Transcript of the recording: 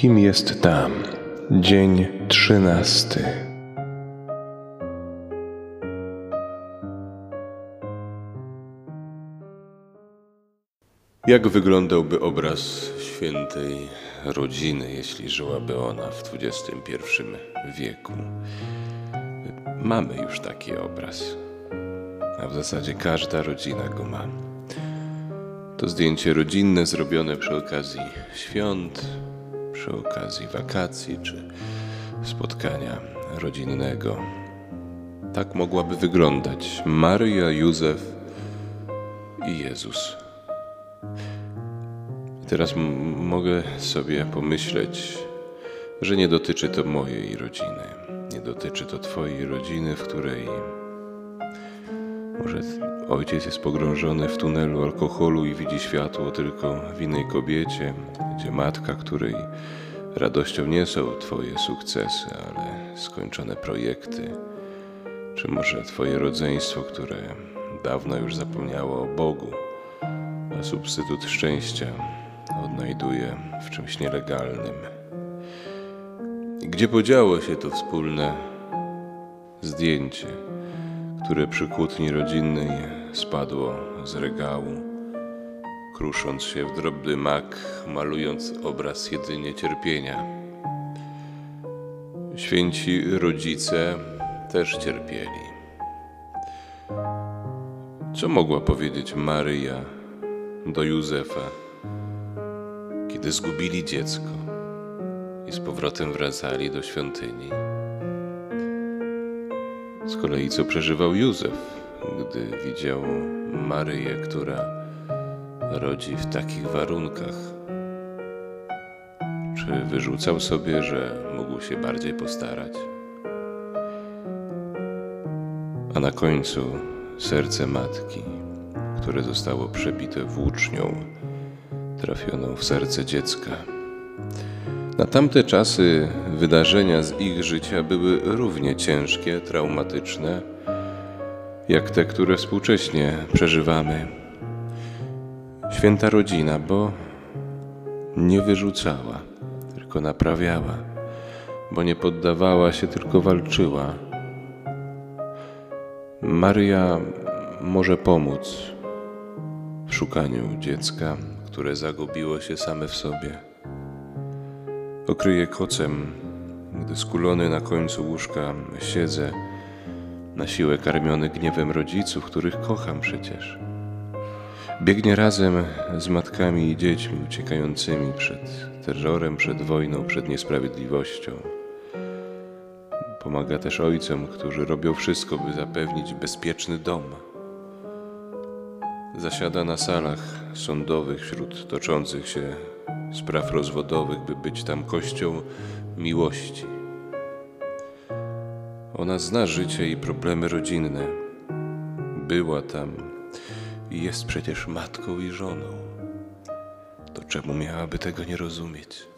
Kim jest tam? Dzień trzynasty. Jak wyglądałby obraz świętej rodziny, jeśli żyłaby ona w XXI wieku? Mamy już taki obraz, a w zasadzie każda rodzina go ma. To zdjęcie rodzinne zrobione przy okazji świąt, przy okazji wakacji czy spotkania rodzinnego. Tak mogłaby wyglądać Maryja, Józef i Jezus. Teraz mogę sobie pomyśleć, że nie dotyczy to mojej rodziny. Nie dotyczy to Twojej rodziny, w której może ojciec jest pogrążony w tunelu alkoholu i widzi światło tylko w innej kobiecie, gdzie matka, której radością nie są Twoje sukcesy, ale skończone projekty, czy może Twoje rodzeństwo, które dawno już zapomniało o Bogu, a substytut szczęścia odnajduje w czymś nielegalnym. Gdzie podziało się to wspólne zdjęcie? Które przy kłótni rodzinnej spadło z regału, krusząc się w drobny mak, malując obraz jedynie cierpienia. Święci rodzice też cierpieli. Co mogła powiedzieć Maryja do Józefa, kiedy zgubili dziecko i z powrotem wracali do świątyni? Z kolei co przeżywał Józef, gdy widział Maryję, która rodzi w takich warunkach? Czy wyrzucał sobie, że mógł się bardziej postarać? A na końcu serce matki, które zostało przebite włócznią, trafioną w serce dziecka. Na tamte czasy wydarzenia z ich życia były równie ciężkie, traumatyczne, jak te, które współcześnie przeżywamy. Święta rodzina, bo nie wyrzucała, tylko naprawiała, bo nie poddawała się, tylko walczyła. Maryja może pomóc w szukaniu dziecka, które zagubiło się same w sobie okryję kocem, gdy skulony na końcu łóżka siedzę, na siłę karmiony gniewem rodziców, których kocham przecież. Biegnie razem z matkami i dziećmi uciekającymi przed terrorem, przed wojną, przed niesprawiedliwością. Pomaga też ojcom, którzy robią wszystko, by zapewnić bezpieczny dom. Zasiada na salach sądowych wśród toczących się spraw rozwodowych, by być tam kością miłości. Ona zna życie i problemy rodzinne. Była tam i jest przecież matką i żoną. To czemu miałaby tego nie rozumieć?